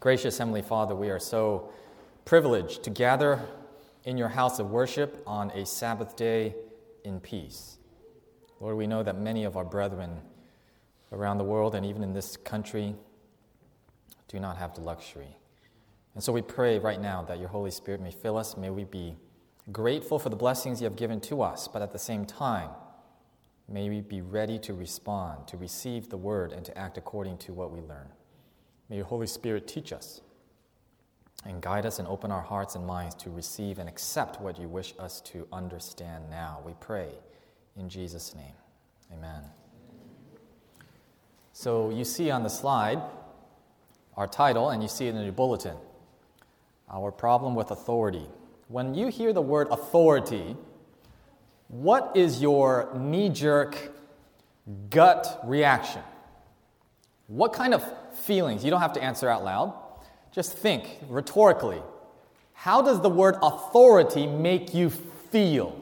Gracious Heavenly Father, we are so privileged to gather in your house of worship on a Sabbath day in peace. Lord, we know that many of our brethren around the world and even in this country do not have the luxury. And so we pray right now that your Holy Spirit may fill us. May we be grateful for the blessings you have given to us, but at the same time, may we be ready to respond, to receive the word, and to act according to what we learn. May your Holy Spirit teach us and guide us and open our hearts and minds to receive and accept what you wish us to understand now. We pray in Jesus' name. Amen. So you see on the slide our title, and you see it in your bulletin Our Problem with Authority. When you hear the word authority, what is your knee jerk gut reaction? What kind of feelings? You don't have to answer out loud. Just think rhetorically. How does the word authority make you feel?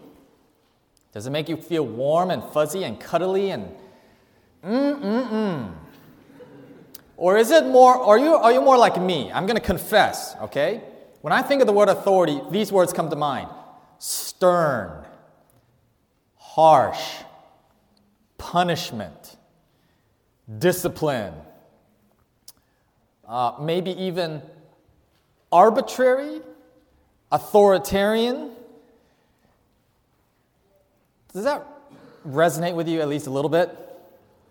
Does it make you feel warm and fuzzy and cuddly and mm mm mm? Or is it more, are you, are you more like me? I'm going to confess, okay? When I think of the word authority, these words come to mind stern, harsh, punishment, discipline, uh, maybe even arbitrary, authoritarian. Does that resonate with you at least a little bit?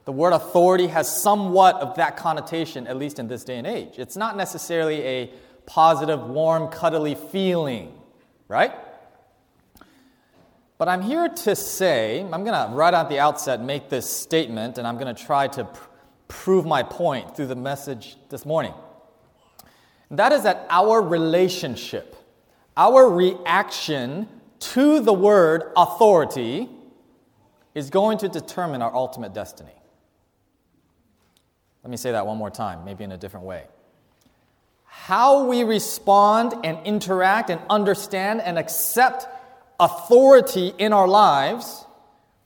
The word authority has somewhat of that connotation, at least in this day and age. It's not necessarily a positive, warm, cuddly feeling, right? But I'm here to say, I'm going to right at the outset make this statement, and I'm going to try to prove my point through the message this morning. And that is that our relationship, our reaction to the word authority, is going to determine our ultimate destiny. Let me say that one more time, maybe in a different way. How we respond and interact and understand and accept authority in our lives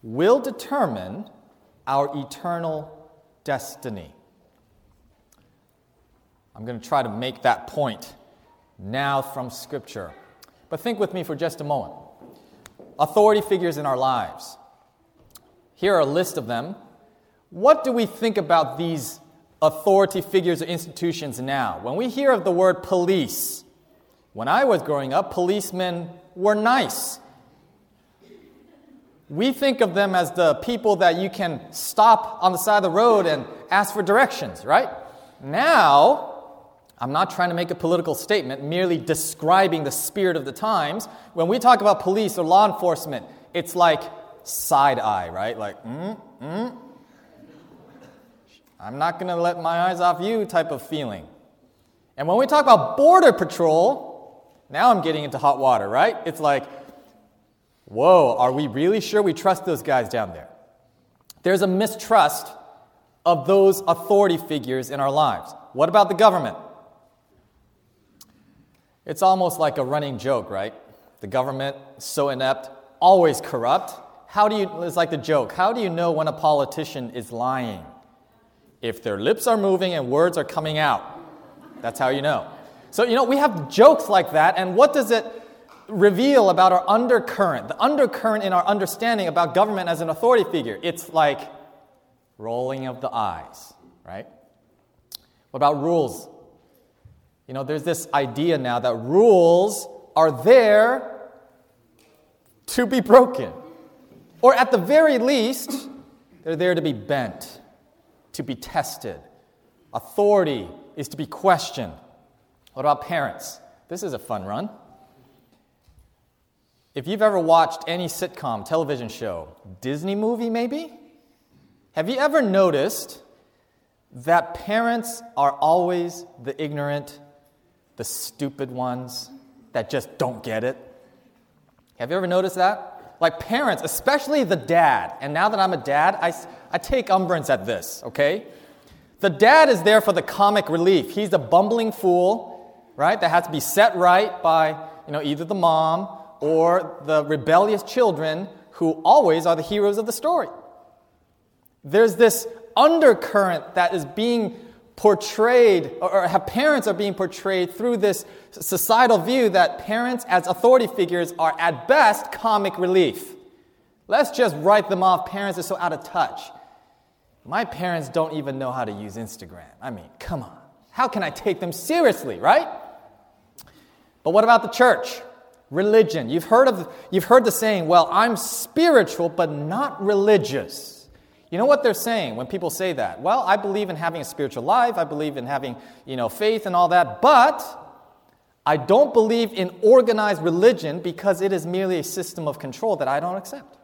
will determine our eternal destiny. I'm going to try to make that point now from Scripture. But think with me for just a moment. Authority figures in our lives. Here are a list of them. What do we think about these authority figures or institutions now? When we hear of the word police, when I was growing up, policemen were nice. We think of them as the people that you can stop on the side of the road and ask for directions, right? Now, I'm not trying to make a political statement, merely describing the spirit of the times. When we talk about police or law enforcement, it's like side eye, right? Like, mm, mm. I'm not going to let my eyes off you type of feeling. And when we talk about border patrol, now I'm getting into hot water, right? It's like, whoa, are we really sure we trust those guys down there? There's a mistrust of those authority figures in our lives. What about the government? It's almost like a running joke, right? The government, so inept, always corrupt. How do you, it's like the joke, how do you know when a politician is lying? If their lips are moving and words are coming out. That's how you know. So, you know, we have jokes like that, and what does it reveal about our undercurrent, the undercurrent in our understanding about government as an authority figure? It's like rolling of the eyes, right? What about rules? You know, there's this idea now that rules are there to be broken. Or at the very least, they're there to be bent, to be tested. Authority is to be questioned. What about parents? This is a fun run. If you've ever watched any sitcom, television show, Disney movie maybe, have you ever noticed that parents are always the ignorant the stupid ones that just don't get it. Have you ever noticed that? Like parents, especially the dad, and now that I'm a dad, I, I take umbrance at this, okay? The dad is there for the comic relief. He's the bumbling fool, right, that has to be set right by you know, either the mom or the rebellious children who always are the heroes of the story. There's this undercurrent that is being portrayed, or parents are being portrayed through this societal view that parents as authority figures are at best comic relief. Let's just write them off. Parents are so out of touch. My parents don't even know how to use Instagram. I mean, come on. How can I take them seriously, right? But what about the church? Religion. You've heard, of, you've heard the saying, well, I'm spiritual, but not religious. You know what they're saying when people say that? Well, I believe in having a spiritual life, I believe in having, you know, faith and all that, but I don't believe in organized religion because it is merely a system of control that I don't accept.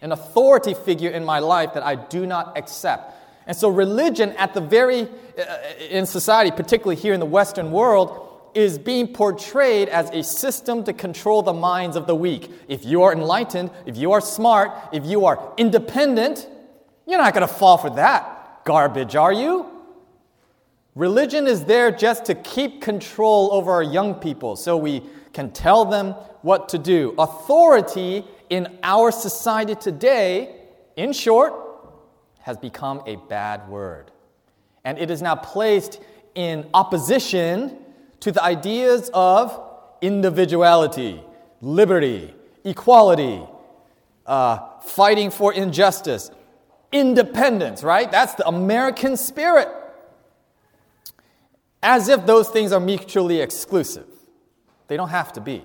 An authority figure in my life that I do not accept. And so, religion, at the very, uh, in society, particularly here in the Western world, is being portrayed as a system to control the minds of the weak. If you are enlightened, if you are smart, if you are independent, you're not going to fall for that garbage, are you? Religion is there just to keep control over our young people so we can tell them what to do. Authority in our society today, in short, has become a bad word. And it is now placed in opposition to the ideas of individuality, liberty, equality, uh, fighting for injustice, independence, right? That's the American spirit. As if those things are mutually exclusive. They don't have to be.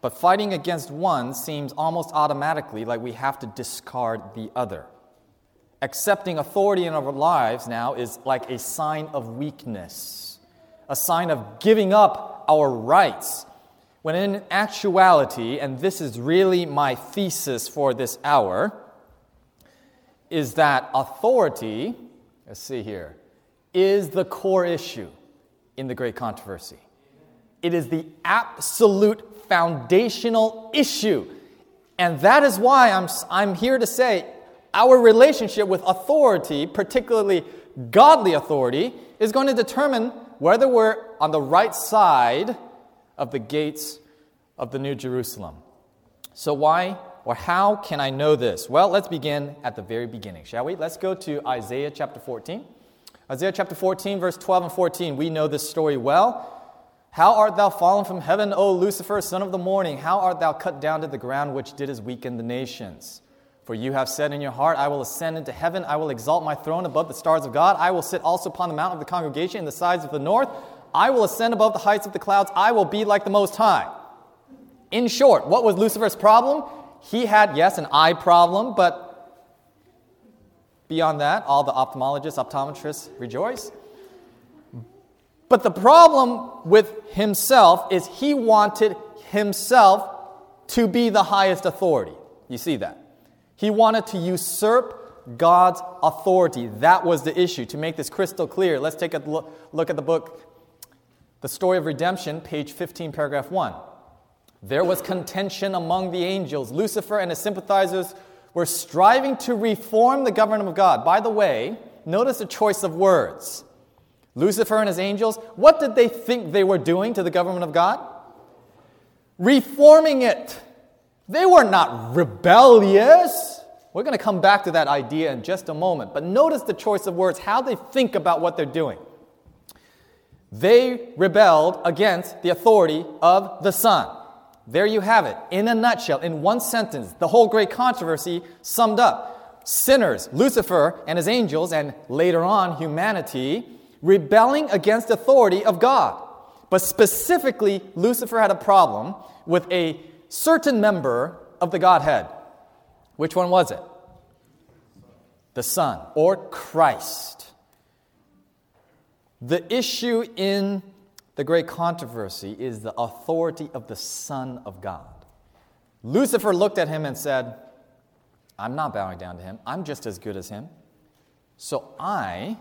But fighting against one seems almost automatically like we have to discard the other. Accepting authority in our lives now is like a sign of weakness, a sign of giving up our rights. When in actuality, and this is really my thesis for this hour, is that authority, let's see here, is the core issue in the great controversy. It is the absolute foundational issue. And that is why I'm, I'm here to say our relationship with authority, particularly godly authority, is going to determine whether we're on the right side of the gates of the New Jerusalem. So, why or how can I know this? Well, let's begin at the very beginning, shall we? Let's go to Isaiah chapter 14. Isaiah chapter 14, verse 12 and 14. We know this story well. How art thou fallen from heaven, O Lucifer, son of the morning? How art thou cut down to the ground, which didst weaken the nations? For you have said in your heart, I will ascend into heaven, I will exalt my throne above the stars of God, I will sit also upon the mount of the congregation in the sides of the north, I will ascend above the heights of the clouds, I will be like the Most High. In short, what was Lucifer's problem? He had, yes, an eye problem, but beyond that, all the ophthalmologists, optometrists rejoice. But the problem with himself is he wanted himself to be the highest authority. You see that? He wanted to usurp God's authority. That was the issue. To make this crystal clear, let's take a look at the book, The Story of Redemption, page 15, paragraph 1. There was contention among the angels. Lucifer and his sympathizers were striving to reform the government of God. By the way, notice the choice of words. Lucifer and his angels, what did they think they were doing to the government of God? Reforming it. They were not rebellious. We're going to come back to that idea in just a moment. But notice the choice of words, how they think about what they're doing. They rebelled against the authority of the Son. There you have it, in a nutshell, in one sentence, the whole great controversy summed up. Sinners, Lucifer and his angels, and later on humanity, rebelling against authority of God. But specifically, Lucifer had a problem with a certain member of the Godhead. Which one was it? The Son, or Christ. The issue in the great controversy is the authority of the Son of God. Lucifer looked at him and said, I'm not bowing down to him. I'm just as good as him. So I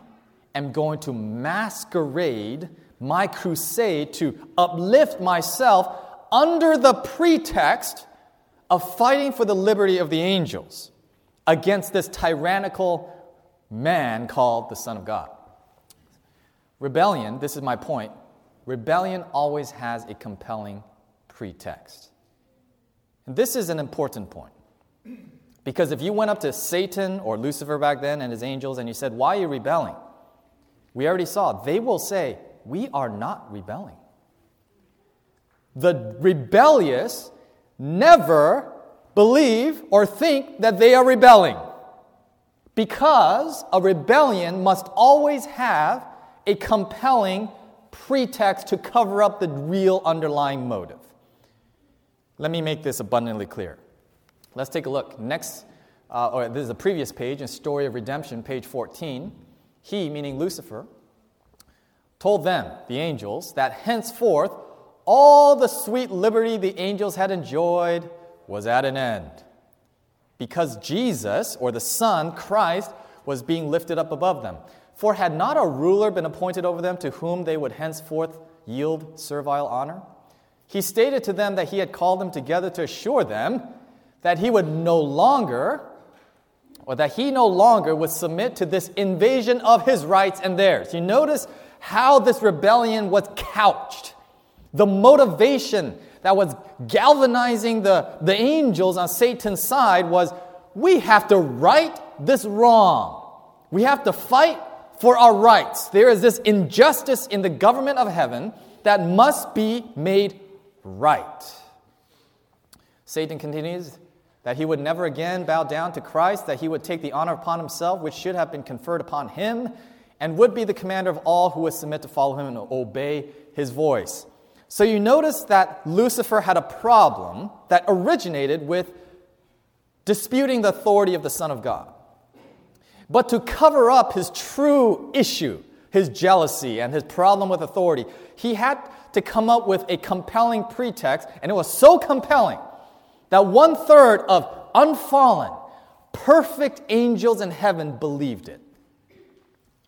am going to masquerade my crusade to uplift myself under the pretext of fighting for the liberty of the angels against this tyrannical man called the Son of God. Rebellion, this is my point, rebellion always has a compelling pretext. And this is an important point. Because if you went up to Satan or Lucifer back then and his angels and you said, Why are you rebelling? we already saw, they will say, We are not rebelling. The rebellious never believe or think that they are rebelling because a rebellion must always have a compelling pretext to cover up the real underlying motive. Let me make this abundantly clear. Let's take a look. Next, uh, or this is the previous page in Story of Redemption, page 14. He, meaning Lucifer, told them, the angels, that henceforth all the sweet liberty the angels had enjoyed was at an end. Because Jesus, or the Son, Christ, was being lifted up above them. For had not a ruler been appointed over them to whom they would henceforth yield servile honor? He stated to them that he had called them together to assure them that he would no longer, or that he no longer would submit to this invasion of his rights and theirs. You notice how this rebellion was couched. The motivation that was galvanizing the, the angels on Satan's side was we have to right this wrong. We have to fight for our rights. There is this injustice in the government of heaven that must be made right. Satan continues that he would never again bow down to Christ, that he would take the honor upon himself, which should have been conferred upon him, and would be the commander of all who would submit to follow him and obey his voice. So you notice that Lucifer had a problem that originated with disputing the authority of the Son of God. But to cover up his true issue, his jealousy and his problem with authority, he had to come up with a compelling pretext, and it was so compelling that one third of unfallen, perfect angels in heaven believed it.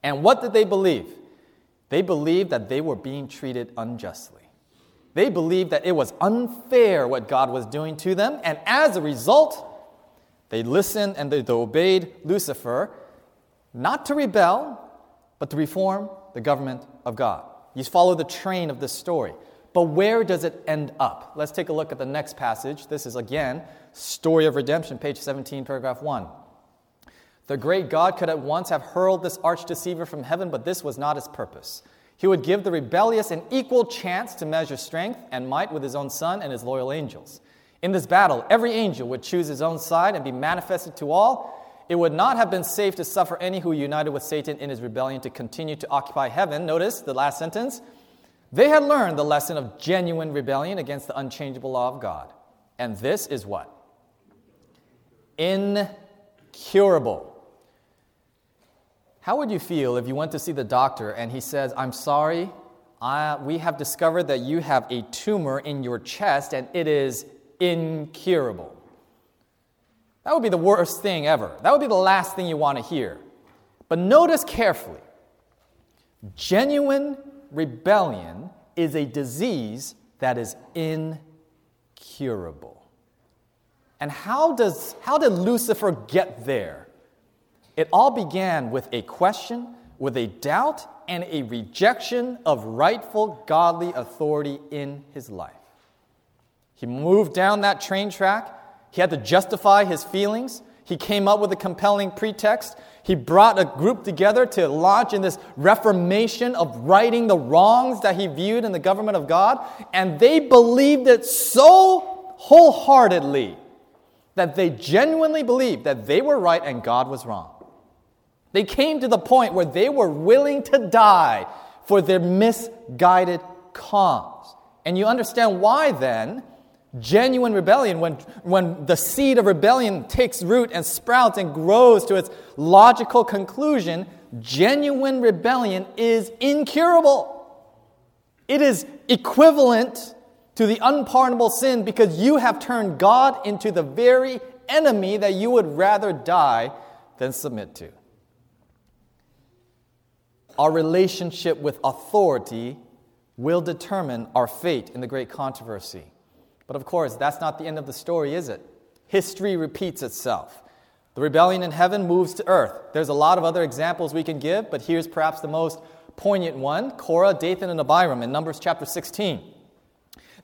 And what did they believe? They believed that they were being treated unjustly. They believed that it was unfair what God was doing to them, and as a result, they listened and they obeyed Lucifer, not to rebel, but to reform the government of God. You follow the train of this story. But where does it end up? Let's take a look at the next passage. This is again Story of Redemption, page 17, paragraph 1. The great God could at once have hurled this arch deceiver from heaven, but this was not his purpose. He would give the rebellious an equal chance to measure strength and might with his own son and his loyal angels. In this battle, every angel would choose his own side and be manifested to all it would not have been safe to suffer any who united with Satan in his rebellion to continue to occupy heaven. Notice the last sentence. They had learned the lesson of genuine rebellion against the unchangeable law of God. And this is what? Incurable. How would you feel if you went to see the doctor and he says, I'm sorry, I, we have discovered that you have a tumor in your chest and it is incurable? That would be the worst thing ever. That would be the last thing you want to hear. But notice carefully genuine rebellion is a disease that is incurable. And how, does, how did Lucifer get there? It all began with a question, with a doubt, and a rejection of rightful godly authority in his life. He moved down that train track he had to justify his feelings. He came up with a compelling pretext. He brought a group together to launch in this reformation of righting the wrongs that he viewed in the government of God. And they believed it so wholeheartedly that they genuinely believed that they were right and God was wrong. They came to the point where they were willing to die for their misguided cause. And you understand why then Genuine rebellion, when, when the seed of rebellion takes root and sprouts and grows to its logical conclusion, genuine rebellion is incurable. It is equivalent to the unpardonable sin because you have turned God into the very enemy that you would rather die than submit to. Our relationship with authority will determine our fate in the great controversy. But of course, that's not the end of the story, is it? History repeats itself. The rebellion in heaven moves to earth. There's a lot of other examples we can give, but here's perhaps the most poignant one Korah, Dathan, and Abiram in Numbers chapter 16.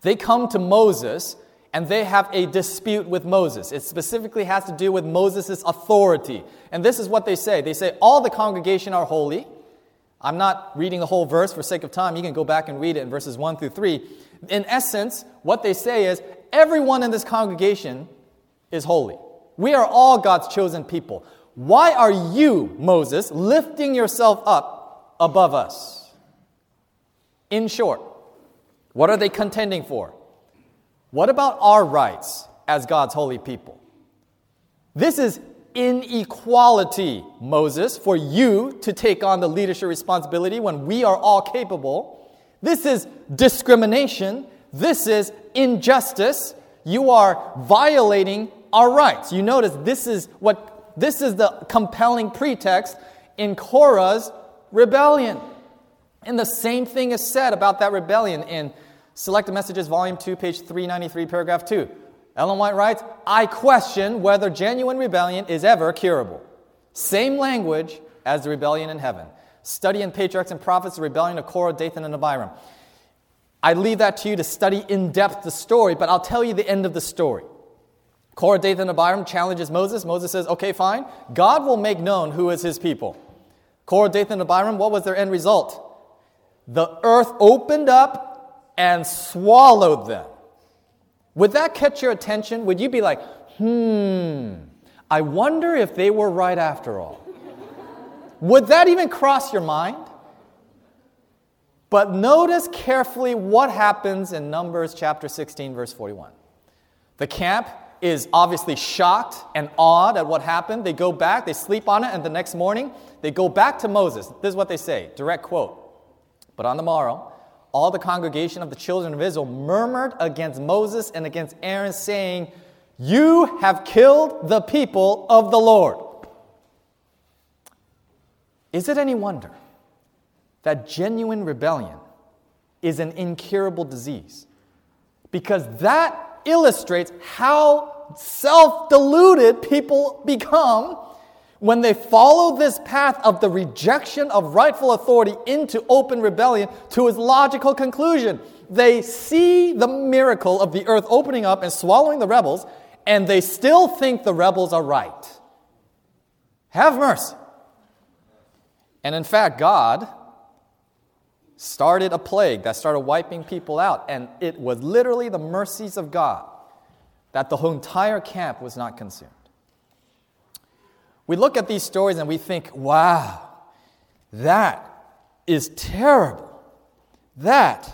They come to Moses and they have a dispute with Moses. It specifically has to do with Moses' authority. And this is what they say they say, All the congregation are holy, I'm not reading the whole verse for sake of time. You can go back and read it in verses 1 through 3. In essence, what they say is everyone in this congregation is holy. We are all God's chosen people. Why are you, Moses, lifting yourself up above us? In short, what are they contending for? What about our rights as God's holy people? This is inequality, Moses, for you to take on the leadership responsibility when we are all capable. This is discrimination. This is injustice. You are violating our rights. You notice this is what this is the compelling pretext in Korah's rebellion. And the same thing is said about that rebellion in Selected Messages, Volume 2, page 393, paragraph 2. Ellen White writes, I question whether genuine rebellion is ever curable. Same language as the rebellion in heaven. Study in Patriarchs and Prophets, the rebellion of Korah, Dathan, and Abiram. I leave that to you to study in depth the story, but I'll tell you the end of the story. Korah, Dathan, and Abiram challenges Moses. Moses says, okay, fine. God will make known who is his people. Korah, Dathan, and Abiram, what was their end result? The earth opened up and swallowed them. Would that catch your attention? Would you be like, hmm, I wonder if they were right after all? Would that even cross your mind? But notice carefully what happens in Numbers chapter 16, verse 41. The camp is obviously shocked and awed at what happened. They go back, they sleep on it, and the next morning they go back to Moses. This is what they say direct quote. But on the morrow, all the congregation of the children of Israel murmured against Moses and against Aaron, saying, You have killed the people of the Lord. Is it any wonder that genuine rebellion is an incurable disease? Because that illustrates how self deluded people become when they follow this path of the rejection of rightful authority into open rebellion to its logical conclusion. They see the miracle of the earth opening up and swallowing the rebels, and they still think the rebels are right. Have mercy. And in fact, God started a plague that started wiping people out. And it was literally the mercies of God that the whole entire camp was not consumed. We look at these stories and we think, wow, that is terrible. That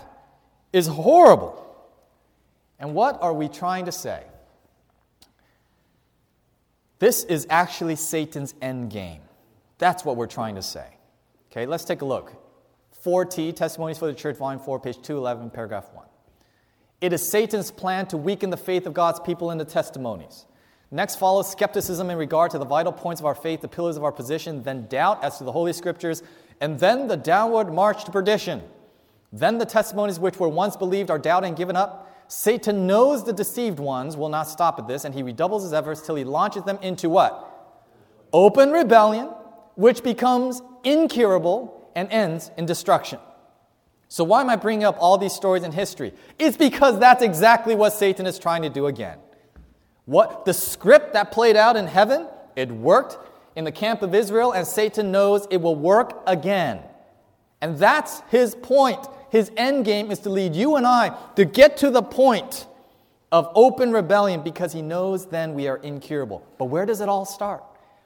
is horrible. And what are we trying to say? This is actually Satan's end game. That's what we're trying to say. Okay, let's take a look 4T, Testimonies for the Church, Volume 4, page 211, paragraph 1. It is Satan's plan to weaken the faith of God's people in the testimonies. Next follows skepticism in regard to the vital points of our faith, the pillars of our position, then doubt as to the Holy Scriptures, and then the downward march to perdition. Then the testimonies which were once believed are doubted and given up. Satan knows the deceived ones will not stop at this, and he redoubles his efforts till he launches them into what? Open rebellion, which becomes incurable and ends in destruction. So, why am I bringing up all these stories in history? It's because that's exactly what Satan is trying to do again. What the script that played out in heaven, it worked in the camp of Israel, and Satan knows it will work again. And that's his point. His end game is to lead you and I to get to the point of open rebellion because he knows then we are incurable. But where does it all start?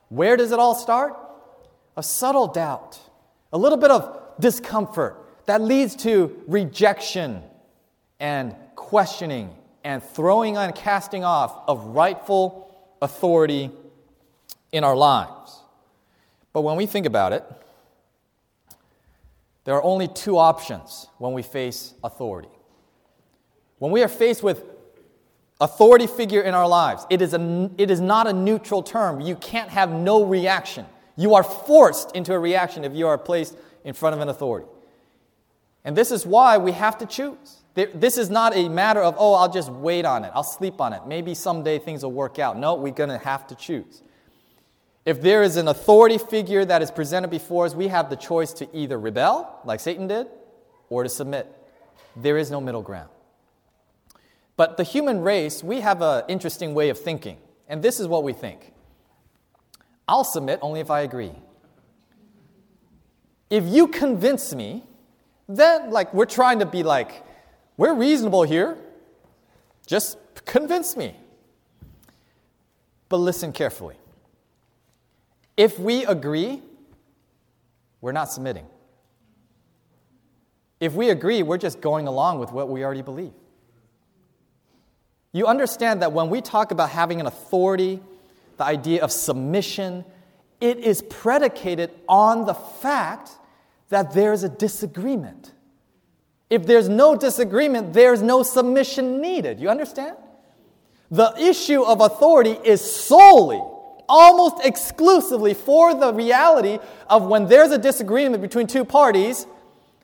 Where does it all start? A subtle doubt a little bit of discomfort that leads to rejection and questioning and throwing and casting off of rightful authority in our lives. But when we think about it, there are only two options when we face authority. When we are faced with authority figure in our lives, it is, a, it is not a neutral term. You can't have no reaction. You are forced into a reaction if you are placed in front of an authority. And this is why we have to choose. This is not a matter of, oh, I'll just wait on it, I'll sleep on it. Maybe someday things will work out. No, we're going to have to choose. If there is an authority figure that is presented before us, we have the choice to either rebel, like Satan did, or to submit. There is no middle ground. But the human race, we have an interesting way of thinking. And this is what we think I'll submit only if I agree. if you convince me, then, like, we're trying to be like, we're reasonable here. Just convince me. But listen carefully. If we agree, we're not submitting. If we agree, we're just going along with what we already believe. You understand that when we talk about having an authority, the idea of submission, it is predicated on the fact that there's a disagreement. If there's no disagreement, there's no submission needed. You understand? The issue of authority is solely, almost exclusively for the reality of when there's a disagreement between two parties,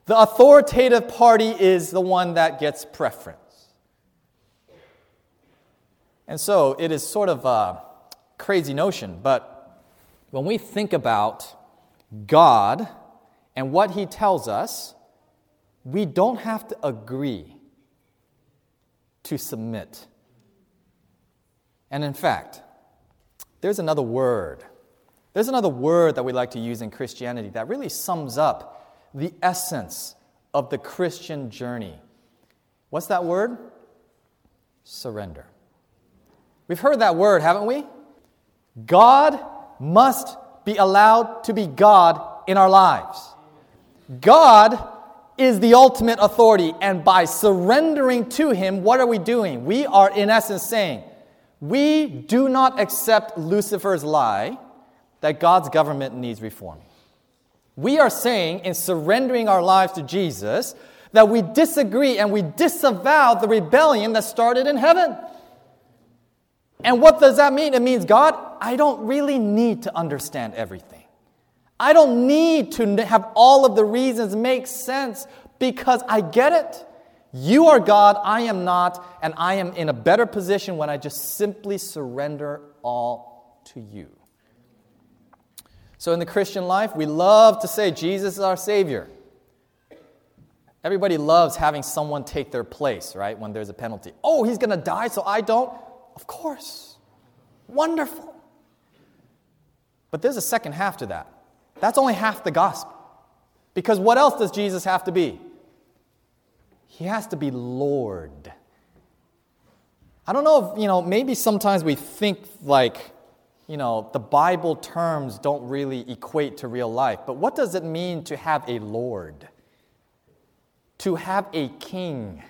the authoritative party is the one that gets preference. And so it is sort of a crazy notion, but when we think about God and what He tells us, we don't have to agree to submit. And in fact, there's another word. There's another word that we like to use in Christianity that really sums up the essence of the Christian journey. What's that word? Surrender. We've heard that word, haven't we? God must be allowed to be God in our lives. God is the ultimate authority, and by surrendering to Him, what are we doing? We are, in essence, saying, We do not accept Lucifer's lie that God's government needs reforming. We are saying, in surrendering our lives to Jesus, that we disagree and we disavow the rebellion that started in heaven. And what does that mean? It means, God, I don't really need to understand everything. I don't need to have all of the reasons make sense because I get it. You are God, I am not, and I am in a better position when I just simply surrender all to you. So, in the Christian life, we love to say Jesus is our Savior. Everybody loves having someone take their place, right, when there's a penalty. Oh, he's going to die, so I don't? Of course. Wonderful. But there's a second half to that. That's only half the gospel. Because what else does Jesus have to be? He has to be Lord. I don't know if, you know, maybe sometimes we think like, you know, the Bible terms don't really equate to real life. But what does it mean to have a Lord? To have a king?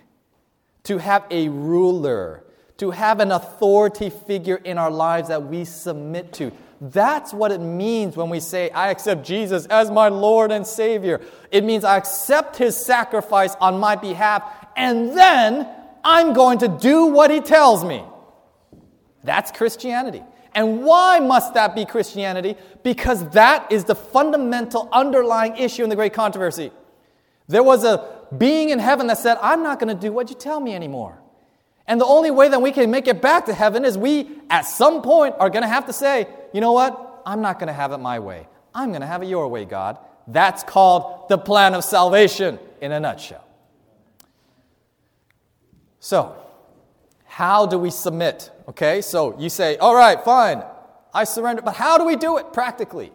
To have a ruler? To have an authority figure in our lives that we submit to? That's what it means when we say, I accept Jesus as my Lord and Savior. It means I accept His sacrifice on my behalf, and then I'm going to do what He tells me. That's Christianity. And why must that be Christianity? Because that is the fundamental underlying issue in the great controversy. There was a being in heaven that said, I'm not going to do what you tell me anymore. And the only way that we can make it back to heaven is we, at some point, are going to have to say, you know what? I'm not going to have it my way. I'm going to have it your way, God. That's called the plan of salvation in a nutshell. So, how do we submit? Okay, so you say, all right, fine, I surrender, but how do we do it practically?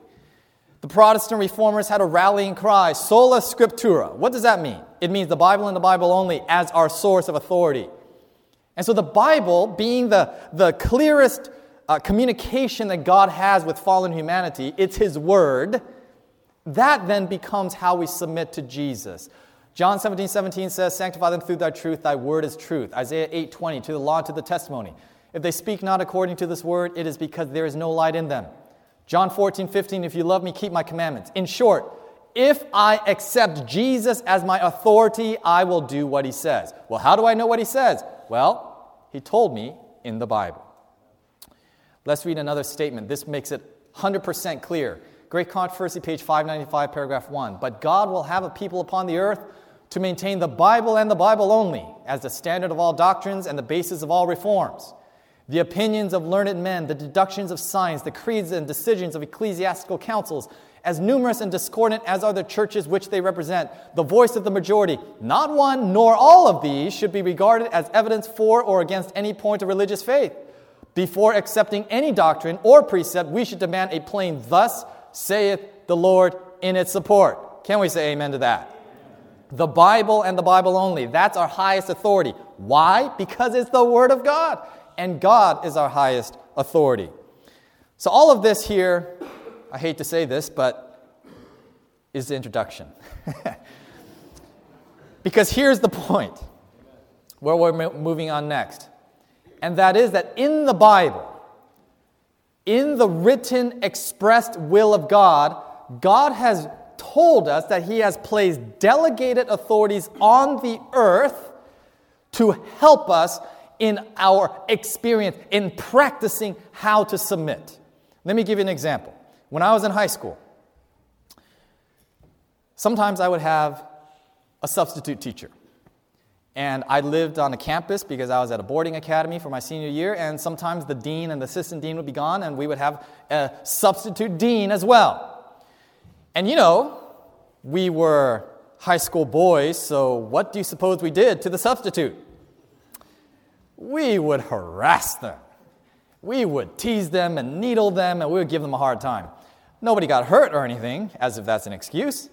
The Protestant reformers had a rallying cry, sola scriptura. What does that mean? It means the Bible and the Bible only as our source of authority. And so the Bible, being the, the clearest uh, communication that God has with fallen humanity, it's His Word. That then becomes how we submit to Jesus. John 17, 17 says, Sanctify them through thy truth, thy word is truth. Isaiah 8, 20, to the law, to the testimony. If they speak not according to this word, it is because there is no light in them. John 14, 15, if you love me, keep my commandments. In short, if I accept Jesus as my authority, I will do what he says. Well, how do I know what he says? Well, he told me in the Bible. Let's read another statement. This makes it 100% clear. Great Controversy, page 595, paragraph 1. But God will have a people upon the earth to maintain the Bible and the Bible only as the standard of all doctrines and the basis of all reforms. The opinions of learned men, the deductions of science, the creeds and decisions of ecclesiastical councils, as numerous and discordant as are the churches which they represent, the voice of the majority, not one nor all of these should be regarded as evidence for or against any point of religious faith. Before accepting any doctrine or precept, we should demand a plain, Thus saith the Lord, in its support. Can we say amen to that? The Bible and the Bible only. That's our highest authority. Why? Because it's the Word of God, and God is our highest authority. So, all of this here, I hate to say this, but is the introduction. because here's the point where we're moving on next. And that is that in the Bible, in the written, expressed will of God, God has told us that He has placed delegated authorities on the earth to help us in our experience, in practicing how to submit. Let me give you an example. When I was in high school, sometimes I would have a substitute teacher. And I lived on a campus because I was at a boarding academy for my senior year, and sometimes the dean and the assistant dean would be gone, and we would have a substitute dean as well. And you know, we were high school boys, so what do you suppose we did to the substitute? We would harass them. We would tease them and needle them, and we would give them a hard time. Nobody got hurt or anything, as if that's an excuse.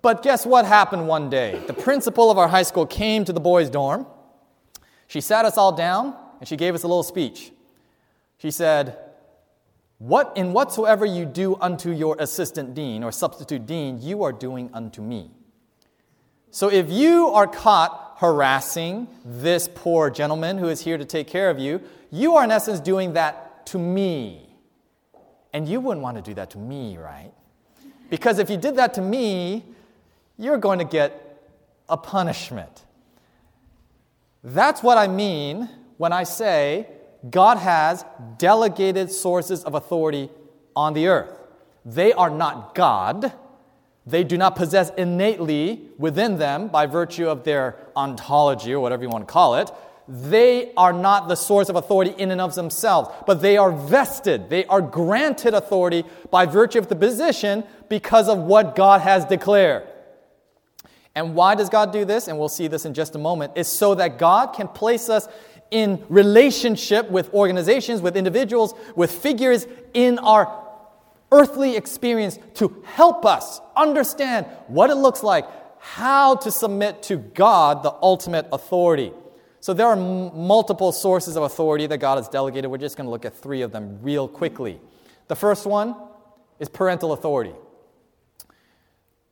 But guess what happened one day? The principal of our high school came to the boys' dorm. She sat us all down and she gave us a little speech. She said, what, in whatsoever you do unto your assistant dean or substitute dean, you are doing unto me. So if you are caught harassing this poor gentleman who is here to take care of you, you are in essence doing that to me. And you wouldn't want to do that to me, right? Because if you did that to me, you're going to get a punishment. That's what I mean when I say God has delegated sources of authority on the earth. They are not God. They do not possess innately within them, by virtue of their ontology or whatever you want to call it, they are not the source of authority in and of themselves, but they are vested. They are granted authority by virtue of the position because of what God has declared. And why does God do this? And we'll see this in just a moment. Is so that God can place us in relationship with organizations, with individuals, with figures in our earthly experience to help us understand what it looks like, how to submit to God, the ultimate authority. So there are m- multiple sources of authority that God has delegated. We're just going to look at three of them real quickly. The first one is parental authority.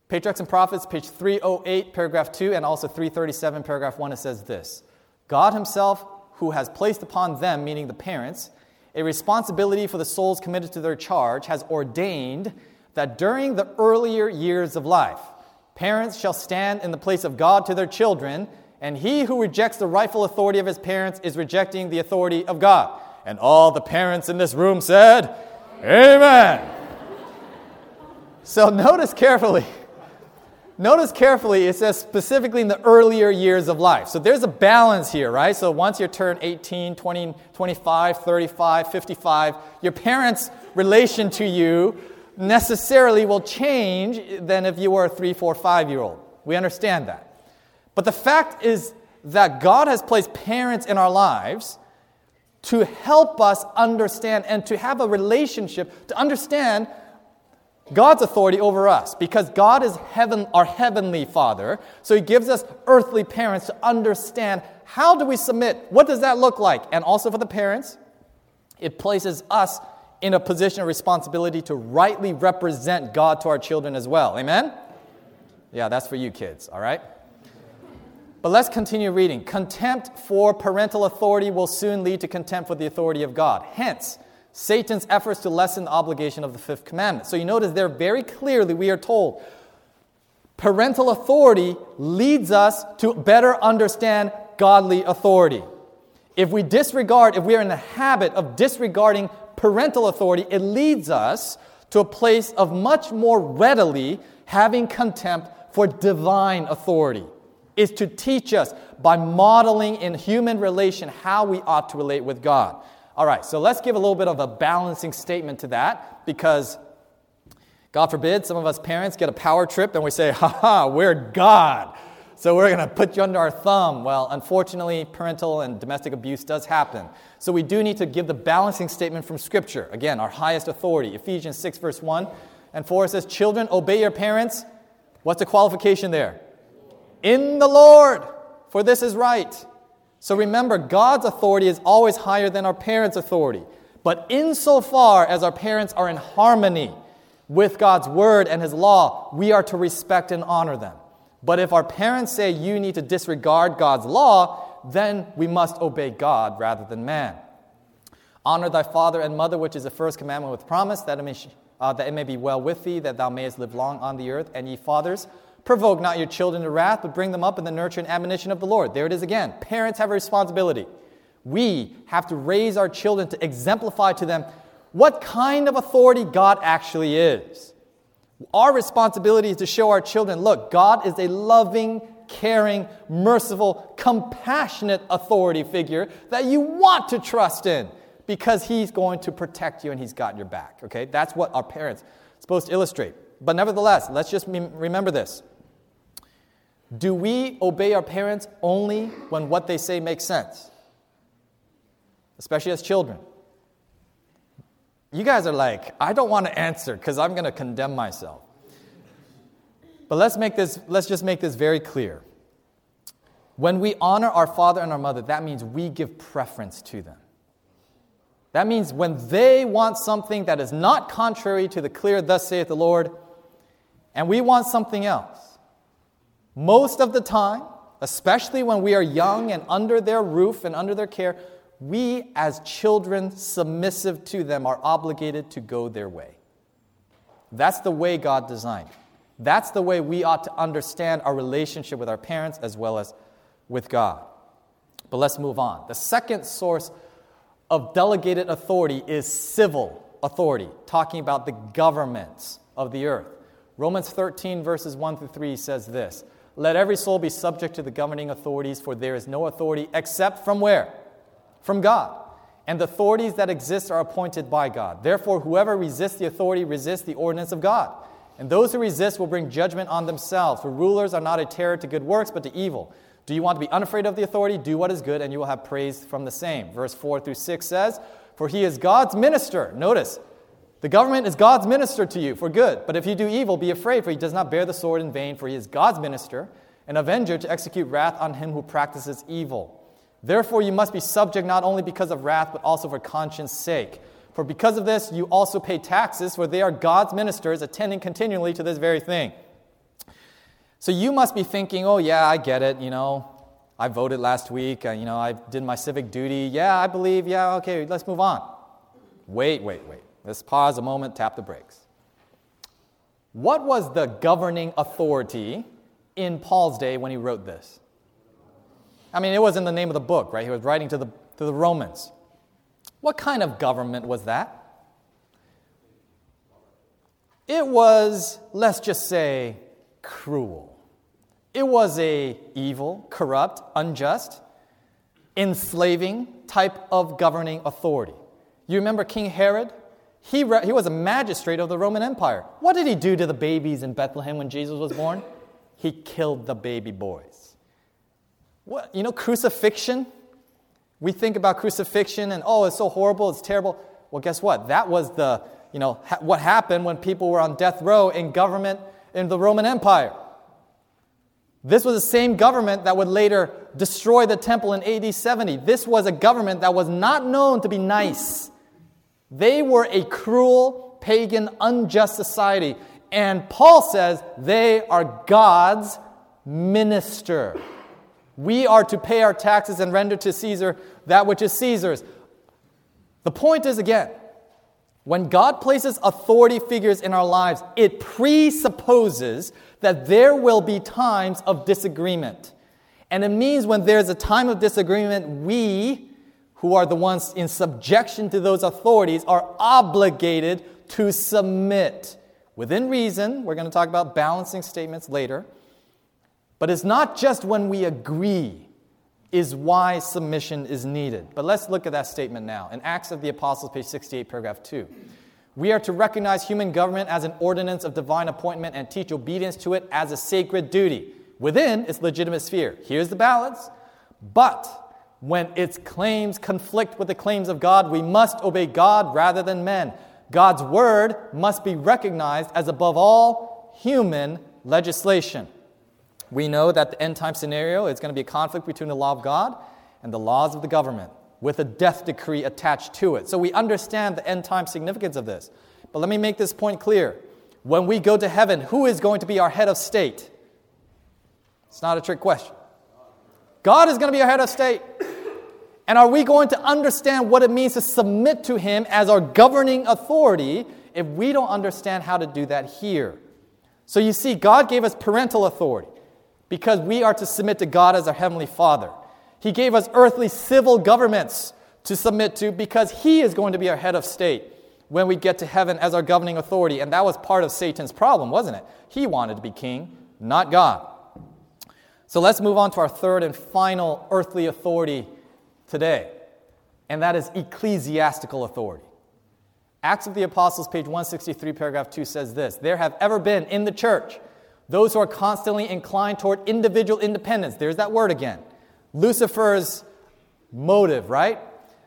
Patriarchs and Prophets, page 308, paragraph 2, and also 337, paragraph 1, it says this God Himself, who has placed upon them, meaning the parents, a responsibility for the souls committed to their charge, has ordained that during the earlier years of life, parents shall stand in the place of God to their children, and he who rejects the rightful authority of his parents is rejecting the authority of God. And all the parents in this room said, Amen. so notice carefully Notice carefully, it says specifically in the earlier years of life. So there's a balance here, right? So once you turn 18, 20, 25, 35, 55, your parents' relation to you necessarily will change than if you were a three, four, five year old. We understand that. But the fact is that God has placed parents in our lives to help us understand and to have a relationship, to understand God's authority over us because God is heaven, our heavenly Father. So He gives us earthly parents to understand how do we submit? What does that look like? And also for the parents, it places us in a position of responsibility to rightly represent God to our children as well. Amen? Yeah, that's for you kids, all right? But let's continue reading. Contempt for parental authority will soon lead to contempt for the authority of God. Hence, Satan's efforts to lessen the obligation of the fifth commandment. So you notice there very clearly we are told parental authority leads us to better understand godly authority. If we disregard, if we are in the habit of disregarding parental authority, it leads us to a place of much more readily having contempt for divine authority. Is to teach us by modeling in human relation how we ought to relate with God. All right, so let's give a little bit of a balancing statement to that because God forbid some of us parents get a power trip and we say, ha ha, we're God. So we're going to put you under our thumb. Well, unfortunately, parental and domestic abuse does happen. So we do need to give the balancing statement from Scripture. Again, our highest authority. Ephesians 6, verse 1. and 4 says, Children, obey your parents. What's the qualification there? In the Lord, for this is right. So remember, God's authority is always higher than our parents' authority. But insofar as our parents are in harmony with God's word and his law, we are to respect and honor them. But if our parents say you need to disregard God's law, then we must obey God rather than man. Honor thy father and mother, which is the first commandment with promise, that it may, uh, that it may be well with thee, that thou mayest live long on the earth. And ye fathers, provoke not your children to wrath, but bring them up in the nurture and admonition of the Lord. There it is again. Parents have a responsibility. We have to raise our children to exemplify to them what kind of authority God actually is. Our responsibility is to show our children look, God is a loving, caring, merciful, compassionate authority figure that you want to trust in because he's going to protect you and he's got your back. Okay? That's what our parents are supposed to illustrate. But nevertheless, let's just remember this. Do we obey our parents only when what they say makes sense? Especially as children. You guys are like, I don't want to answer because I'm going to condemn myself. But let's make this let's just make this very clear. When we honor our father and our mother, that means we give preference to them. That means when they want something that is not contrary to the clear, thus saith the Lord, and we want something else, most of the time, especially when we are young and under their roof and under their care, we as children submissive to them are obligated to go their way. That's the way God designed. That's the way we ought to understand our relationship with our parents as well as with God. But let's move on. The second source of delegated authority is civil authority, talking about the governments of the earth. Romans 13, verses 1 through 3 says this Let every soul be subject to the governing authorities, for there is no authority except from where? From God. And the authorities that exist are appointed by God. Therefore, whoever resists the authority resists the ordinance of God. And those who resist will bring judgment on themselves. For rulers are not a terror to good works, but to evil. Do you want to be unafraid of the authority? Do what is good, and you will have praise from the same. Verse 4 through 6 says, For he is God's minister. Notice, the government is God's minister to you for good. But if you do evil, be afraid, for he does not bear the sword in vain, for he is God's minister, an avenger to execute wrath on him who practices evil. Therefore, you must be subject not only because of wrath, but also for conscience sake. For because of this, you also pay taxes, for they are God's ministers, attending continually to this very thing. So you must be thinking, oh, yeah, I get it. You know, I voted last week. Uh, you know, I did my civic duty. Yeah, I believe. Yeah, okay, let's move on. Wait, wait, wait. Let's pause a moment, tap the brakes. What was the governing authority in Paul's day when he wrote this? I mean, it was in the name of the book, right? He was writing to the, to the Romans. What kind of government was that? It was, let's just say, cruel. It was a evil, corrupt, unjust, enslaving type of governing authority. You remember King Herod? He, re- he was a magistrate of the Roman Empire. What did he do to the babies in Bethlehem when Jesus was born? He killed the baby boys. What, you know, crucifixion? We think about crucifixion and, oh, it's so horrible, it's terrible. Well, guess what? That was the, you know, ha- what happened when people were on death row in government in the Roman Empire. This was the same government that would later destroy the temple in AD 70. This was a government that was not known to be nice. They were a cruel, pagan, unjust society. And Paul says they are God's minister. We are to pay our taxes and render to Caesar that which is Caesar's. The point is again, when God places authority figures in our lives, it presupposes that there will be times of disagreement. And it means when there's a time of disagreement, we, who are the ones in subjection to those authorities, are obligated to submit. Within reason, we're going to talk about balancing statements later. But it's not just when we agree is why submission is needed. But let's look at that statement now. In Acts of the Apostles, page 68, paragraph 2. We are to recognize human government as an ordinance of divine appointment and teach obedience to it as a sacred duty within its legitimate sphere. Here's the balance. But when its claims conflict with the claims of God, we must obey God rather than men. God's word must be recognized as above all human legislation. We know that the end time scenario is going to be a conflict between the law of God and the laws of the government with a death decree attached to it. So we understand the end time significance of this. But let me make this point clear. When we go to heaven, who is going to be our head of state? It's not a trick question. God is going to be our head of state. And are we going to understand what it means to submit to Him as our governing authority if we don't understand how to do that here? So you see, God gave us parental authority because we are to submit to God as our Heavenly Father. He gave us earthly civil governments to submit to because He is going to be our head of state when we get to heaven as our governing authority. And that was part of Satan's problem, wasn't it? He wanted to be king, not God. So let's move on to our third and final earthly authority today, and that is ecclesiastical authority. Acts of the Apostles, page 163, paragraph 2 says this There have ever been in the church those who are constantly inclined toward individual independence. There's that word again. Lucifer's motive, right?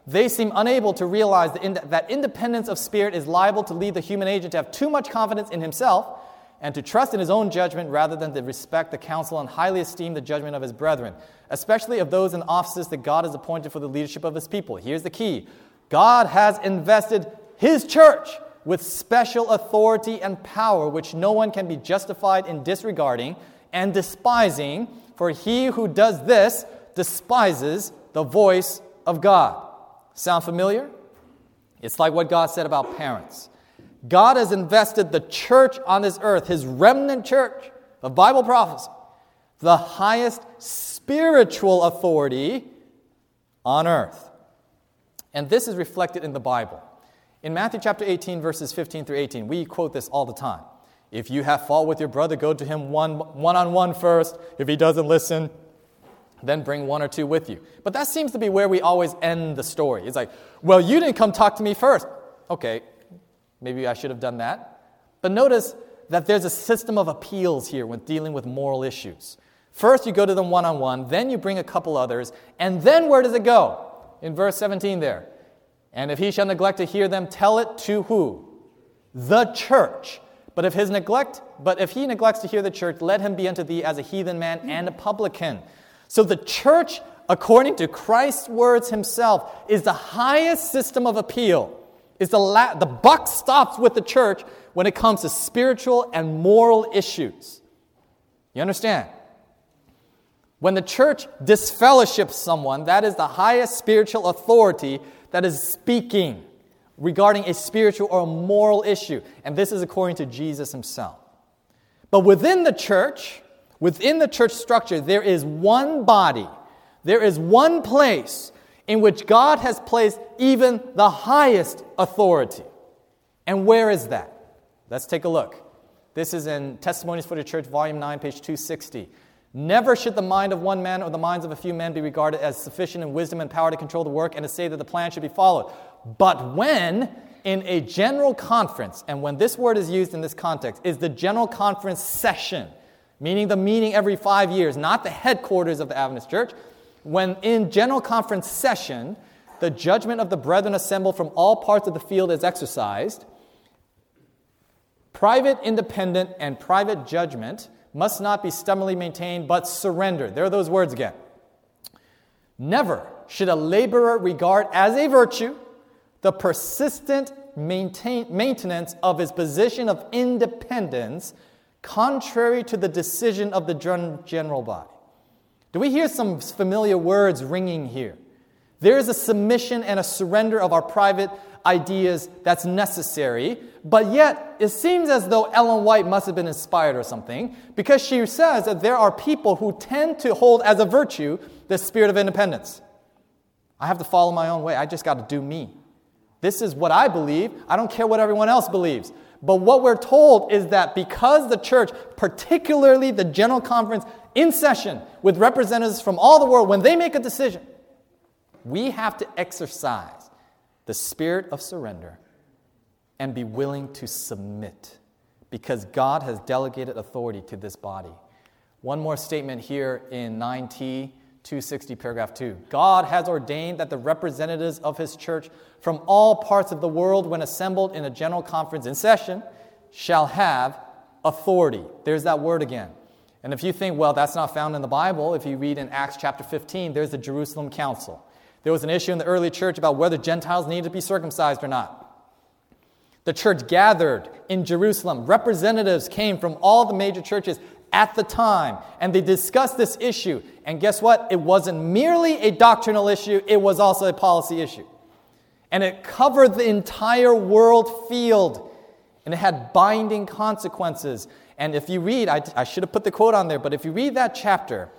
They seem unable to realize that independence of spirit is liable to lead the human agent to have too much confidence in himself and to trust in his own judgment rather than to respect the counsel and highly esteem the judgment of his brethren, especially of those in offices that God has appointed for the leadership of his people. Here's the key God has invested his church with special authority and power, which no one can be justified in disregarding and despising, for he who does this despises the voice of God. Sound familiar? It's like what God said about parents. God has invested the church on this earth, his remnant church of Bible prophecy, the highest spiritual authority on earth. And this is reflected in the Bible. In Matthew chapter 18, verses 15 through 18, we quote this all the time. If you have fault with your brother, go to him one, one on one first. If he doesn't listen, then bring one or two with you. But that seems to be where we always end the story. It's like, well, you didn't come talk to me first. Okay, Maybe I should have done that. But notice that there's a system of appeals here when dealing with moral issues. First, you go to them one on one, then you bring a couple others, and then where does it go? In verse 17 there. And if he shall neglect to hear them, tell it to who? The church. But if his neglect, but if he neglects to hear the church, let him be unto thee as a heathen man and a publican. So the church, according to Christ's words himself, is the highest system of appeal is the, la- the buck stops with the church when it comes to spiritual and moral issues. You understand? When the church disfellowships someone, that is the highest spiritual authority that is speaking regarding a spiritual or a moral issue. And this is according to Jesus himself. But within the church, within the church structure, there is one body, there is one place in which God has placed even the highest authority. And where is that? Let's take a look. This is in Testimonies for the Church, Volume 9, page 260. Never should the mind of one man or the minds of a few men be regarded as sufficient in wisdom and power to control the work and to say that the plan should be followed. But when, in a general conference, and when this word is used in this context, is the general conference session, meaning the meeting every five years, not the headquarters of the Adventist Church, when in general conference session, the judgment of the brethren assembled from all parts of the field is exercised, private, independent, and private judgment must not be stubbornly maintained, but surrendered. There are those words again. Never should a laborer regard as a virtue the persistent maintain, maintenance of his position of independence, contrary to the decision of the general body. Do we hear some familiar words ringing here? There is a submission and a surrender of our private ideas that's necessary, but yet it seems as though Ellen White must have been inspired or something because she says that there are people who tend to hold as a virtue the spirit of independence. I have to follow my own way, I just got to do me. This is what I believe. I don't care what everyone else believes. But what we're told is that because the church, particularly the General Conference, in session with representatives from all the world, when they make a decision, we have to exercise the spirit of surrender and be willing to submit because God has delegated authority to this body. One more statement here in 9t 260, paragraph 2. God has ordained that the representatives of his church from all parts of the world, when assembled in a general conference in session, shall have authority. There's that word again. And if you think, well, that's not found in the Bible, if you read in Acts chapter 15, there's the Jerusalem Council. There was an issue in the early church about whether Gentiles needed to be circumcised or not. The church gathered in Jerusalem. Representatives came from all the major churches at the time, and they discussed this issue. And guess what? It wasn't merely a doctrinal issue, it was also a policy issue. And it covered the entire world field, and it had binding consequences. And if you read, I, I should have put the quote on there, but if you read that chapter,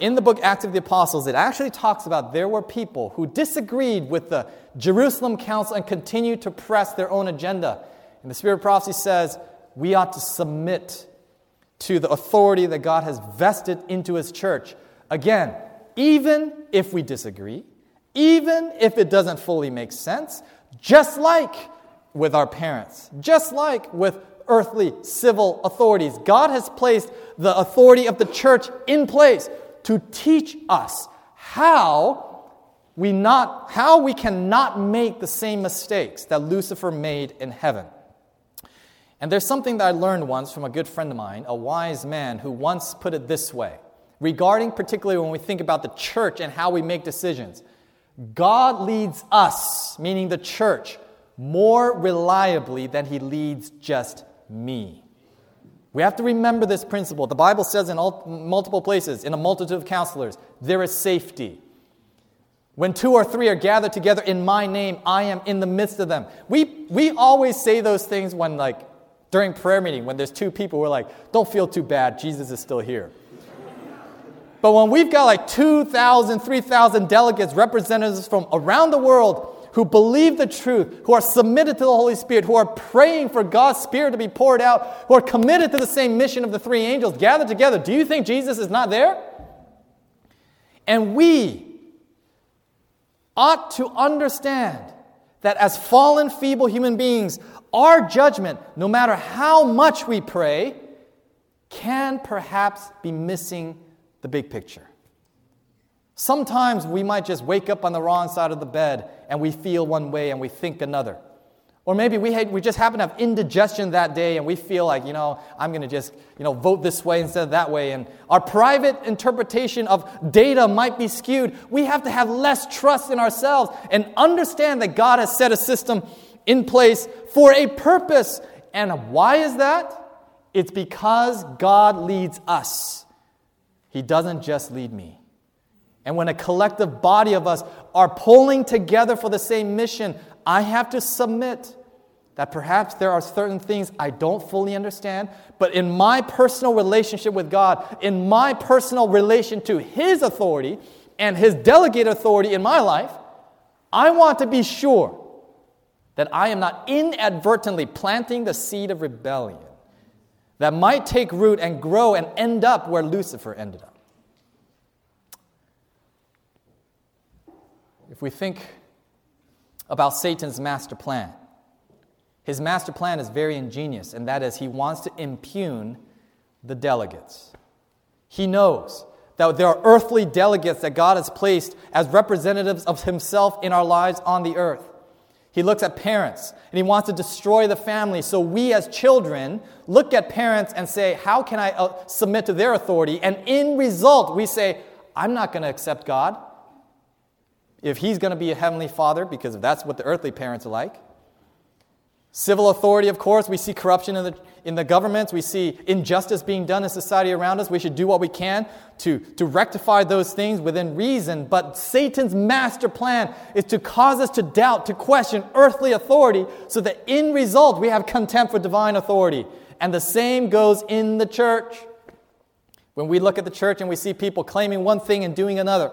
in the book Acts of the Apostles, it actually talks about there were people who disagreed with the Jerusalem Council and continued to press their own agenda. And the Spirit of Prophecy says we ought to submit to the authority that God has vested into His church. Again, even if we disagree, even if it doesn't fully make sense, just like with our parents, just like with earthly civil authorities, God has placed the authority of the church in place to teach us how we not how we cannot make the same mistakes that Lucifer made in heaven. And there's something that I learned once from a good friend of mine, a wise man who once put it this way, regarding particularly when we think about the church and how we make decisions. God leads us, meaning the church, more reliably than he leads just me. We have to remember this principle. The Bible says in all, multiple places, in a multitude of counselors, there is safety. When two or three are gathered together in my name, I am in the midst of them. We, we always say those things when, like, during prayer meeting, when there's two people, we're like, don't feel too bad, Jesus is still here. but when we've got like 2,000, 3,000 delegates, representatives from around the world who believe the truth, who are submitted to the Holy Spirit, who are praying for God's Spirit to be poured out, who are committed to the same mission of the three angels gathered together, do you think Jesus is not there? And we ought to understand that as fallen, feeble human beings, our judgment, no matter how much we pray, can perhaps be missing the big picture. Sometimes we might just wake up on the wrong side of the bed and we feel one way and we think another. Or maybe we, had, we just happen to have indigestion that day and we feel like, you know, I'm going to just, you know, vote this way instead of that way. And our private interpretation of data might be skewed. We have to have less trust in ourselves and understand that God has set a system in place for a purpose. And why is that? It's because God leads us, He doesn't just lead me. And when a collective body of us are pulling together for the same mission, I have to submit that perhaps there are certain things I don't fully understand, but in my personal relationship with God, in my personal relation to His authority and His delegated authority in my life, I want to be sure that I am not inadvertently planting the seed of rebellion that might take root and grow and end up where Lucifer ended up. If we think about Satan's master plan, his master plan is very ingenious, and that is he wants to impugn the delegates. He knows that there are earthly delegates that God has placed as representatives of himself in our lives on the earth. He looks at parents and he wants to destroy the family. So we, as children, look at parents and say, How can I uh, submit to their authority? And in result, we say, I'm not going to accept God if he's going to be a heavenly father, because that's what the earthly parents are like. Civil authority, of course, we see corruption in the, in the governments, we see injustice being done in society around us. We should do what we can to, to rectify those things within reason. But Satan's master plan is to cause us to doubt, to question earthly authority, so that in result we have contempt for divine authority. And the same goes in the church. When we look at the church and we see people claiming one thing and doing another,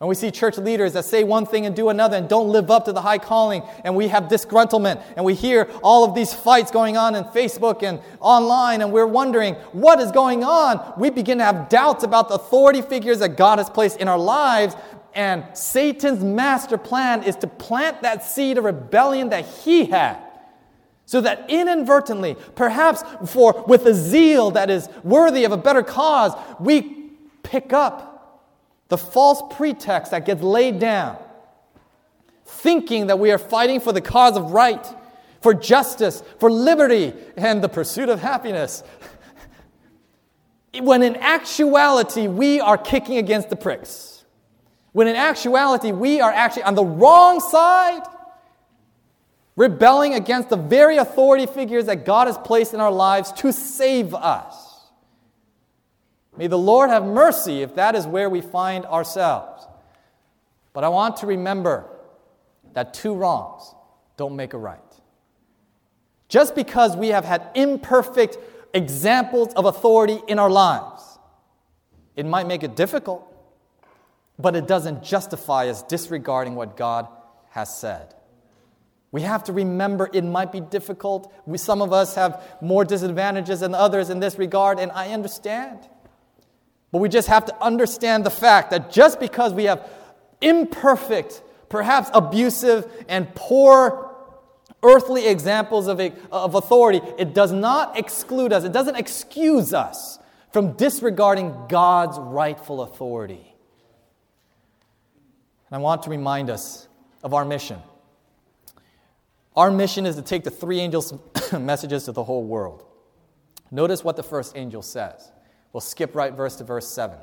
and we see church leaders that say one thing and do another and don't live up to the high calling. And we have disgruntlement. And we hear all of these fights going on in Facebook and online. And we're wondering, what is going on? We begin to have doubts about the authority figures that God has placed in our lives. And Satan's master plan is to plant that seed of rebellion that he had. So that inadvertently, perhaps for with a zeal that is worthy of a better cause, we pick up the false pretext that gets laid down, thinking that we are fighting for the cause of right, for justice, for liberty, and the pursuit of happiness. when in actuality, we are kicking against the pricks. When in actuality, we are actually on the wrong side, rebelling against the very authority figures that God has placed in our lives to save us. May the Lord have mercy if that is where we find ourselves. But I want to remember that two wrongs don't make a right. Just because we have had imperfect examples of authority in our lives, it might make it difficult, but it doesn't justify us disregarding what God has said. We have to remember it might be difficult. We, some of us have more disadvantages than others in this regard, and I understand. But we just have to understand the fact that just because we have imperfect, perhaps abusive, and poor earthly examples of, of authority, it does not exclude us, it doesn't excuse us from disregarding God's rightful authority. And I want to remind us of our mission. Our mission is to take the three angels' messages to the whole world. Notice what the first angel says. We'll skip right verse to verse 7.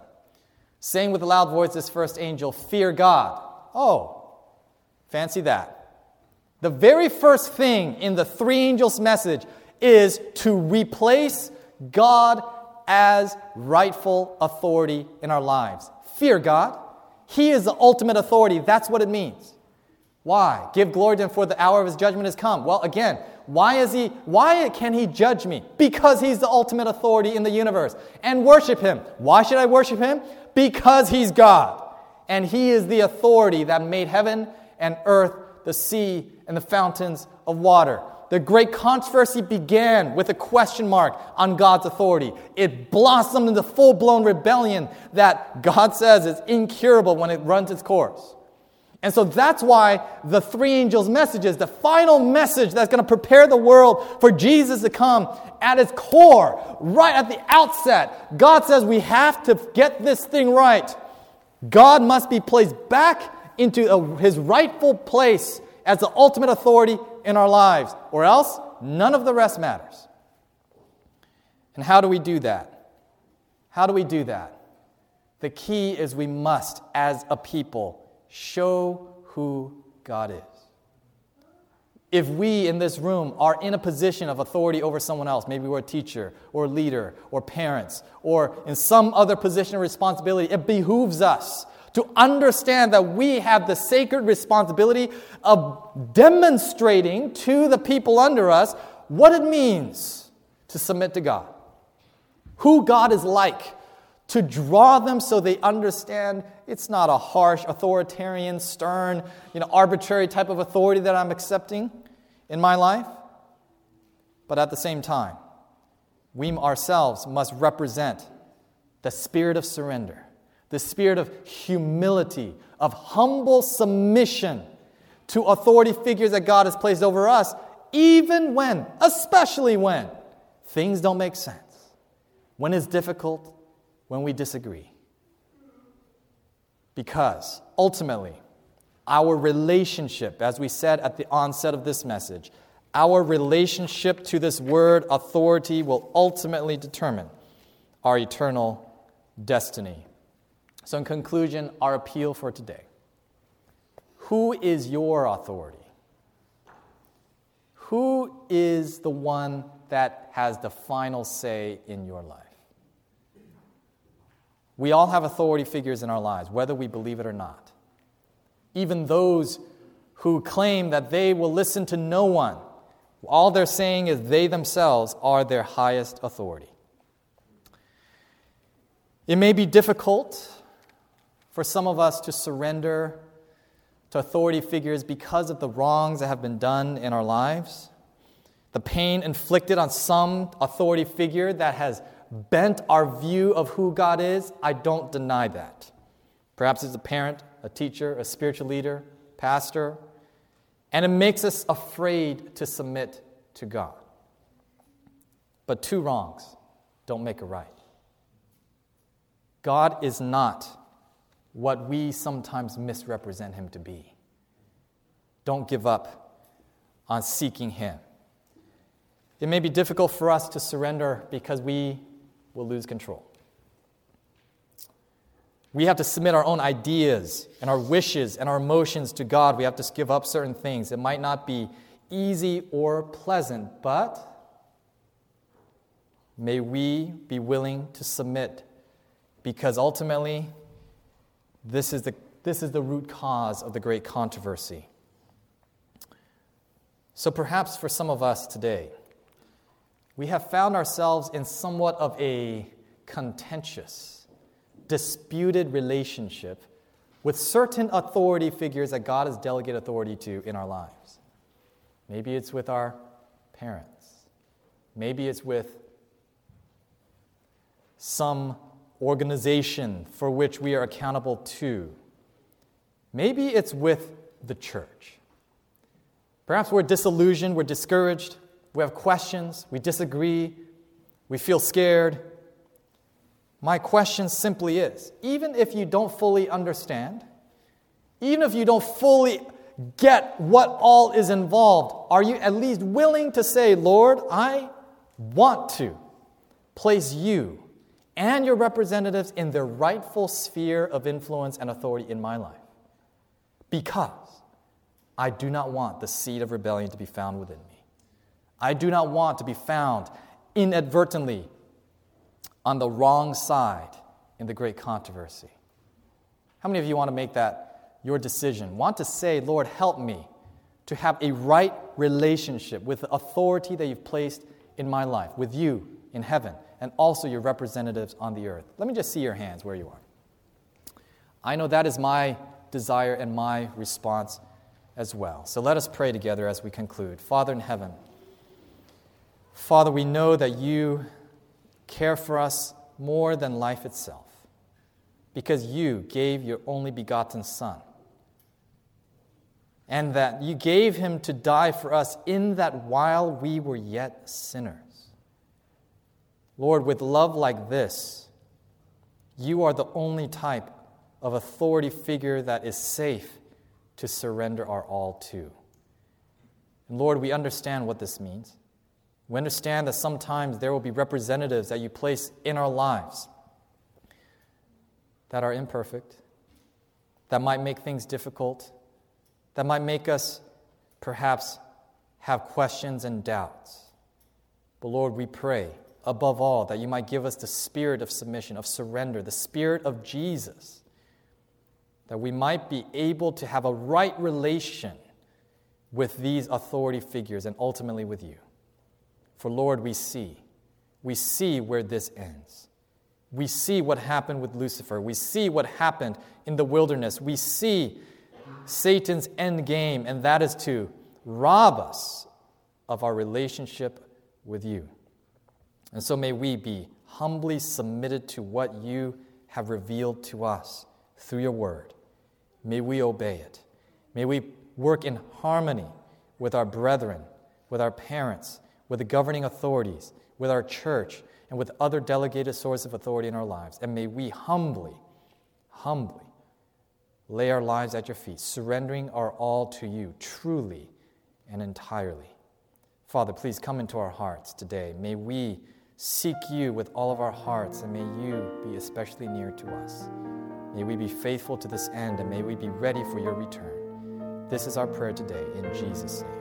Saying with a loud voice, this first angel, Fear God. Oh, fancy that. The very first thing in the three angels' message is to replace God as rightful authority in our lives. Fear God. He is the ultimate authority. That's what it means. Why? Give glory to him for the hour of his judgment has come. Well, again, why is he why can he judge me? Because he's the ultimate authority in the universe. And worship him. Why should I worship him? Because he's God. And he is the authority that made heaven and earth, the sea and the fountains of water. The great controversy began with a question mark on God's authority. It blossomed into full blown rebellion that God says is incurable when it runs its course. And so that's why the three angels' messages, the final message that's going to prepare the world for Jesus to come, at its core, right at the outset, God says we have to get this thing right. God must be placed back into a, his rightful place as the ultimate authority in our lives, or else none of the rest matters. And how do we do that? How do we do that? The key is we must, as a people, show who God is. If we in this room are in a position of authority over someone else, maybe we're a teacher or leader or parents or in some other position of responsibility, it behooves us to understand that we have the sacred responsibility of demonstrating to the people under us what it means to submit to God, who God is like, to draw them so they understand it's not a harsh, authoritarian, stern, you know, arbitrary type of authority that I'm accepting in my life. But at the same time, we ourselves must represent the spirit of surrender, the spirit of humility, of humble submission to authority figures that God has placed over us, even when, especially when, things don't make sense, when it's difficult, when we disagree. Because ultimately, our relationship, as we said at the onset of this message, our relationship to this word authority will ultimately determine our eternal destiny. So, in conclusion, our appeal for today Who is your authority? Who is the one that has the final say in your life? We all have authority figures in our lives, whether we believe it or not. Even those who claim that they will listen to no one, all they're saying is they themselves are their highest authority. It may be difficult for some of us to surrender to authority figures because of the wrongs that have been done in our lives, the pain inflicted on some authority figure that has bent our view of who God is, I don't deny that. Perhaps as a parent, a teacher, a spiritual leader, pastor, and it makes us afraid to submit to God. But two wrongs don't make a right. God is not what we sometimes misrepresent him to be. Don't give up on seeking him. It may be difficult for us to surrender because we will lose control. We have to submit our own ideas and our wishes and our emotions to God. We have to give up certain things. It might not be easy or pleasant, but may we be willing to submit because ultimately, this is the, this is the root cause of the great controversy. So perhaps for some of us today, we have found ourselves in somewhat of a contentious, disputed relationship with certain authority figures that God has delegated authority to in our lives. Maybe it's with our parents. Maybe it's with some organization for which we are accountable to. Maybe it's with the church. Perhaps we're disillusioned, we're discouraged, we have questions, we disagree, we feel scared. My question simply is even if you don't fully understand, even if you don't fully get what all is involved, are you at least willing to say, Lord, I want to place you and your representatives in their rightful sphere of influence and authority in my life? Because I do not want the seed of rebellion to be found within me. I do not want to be found inadvertently on the wrong side in the great controversy. How many of you want to make that your decision? Want to say, Lord, help me to have a right relationship with the authority that you've placed in my life, with you in heaven, and also your representatives on the earth? Let me just see your hands where you are. I know that is my desire and my response as well. So let us pray together as we conclude. Father in heaven, Father, we know that you care for us more than life itself because you gave your only begotten Son. And that you gave him to die for us in that while we were yet sinners. Lord, with love like this, you are the only type of authority figure that is safe to surrender our all to. And Lord, we understand what this means. We understand that sometimes there will be representatives that you place in our lives that are imperfect, that might make things difficult, that might make us perhaps have questions and doubts. But Lord, we pray above all that you might give us the spirit of submission, of surrender, the spirit of Jesus, that we might be able to have a right relation with these authority figures and ultimately with you. For Lord, we see. We see where this ends. We see what happened with Lucifer. We see what happened in the wilderness. We see Satan's end game, and that is to rob us of our relationship with you. And so may we be humbly submitted to what you have revealed to us through your word. May we obey it. May we work in harmony with our brethren, with our parents, with the governing authorities, with our church, and with other delegated sources of authority in our lives. And may we humbly, humbly lay our lives at your feet, surrendering our all to you, truly and entirely. Father, please come into our hearts today. May we seek you with all of our hearts, and may you be especially near to us. May we be faithful to this end, and may we be ready for your return. This is our prayer today, in Jesus' name.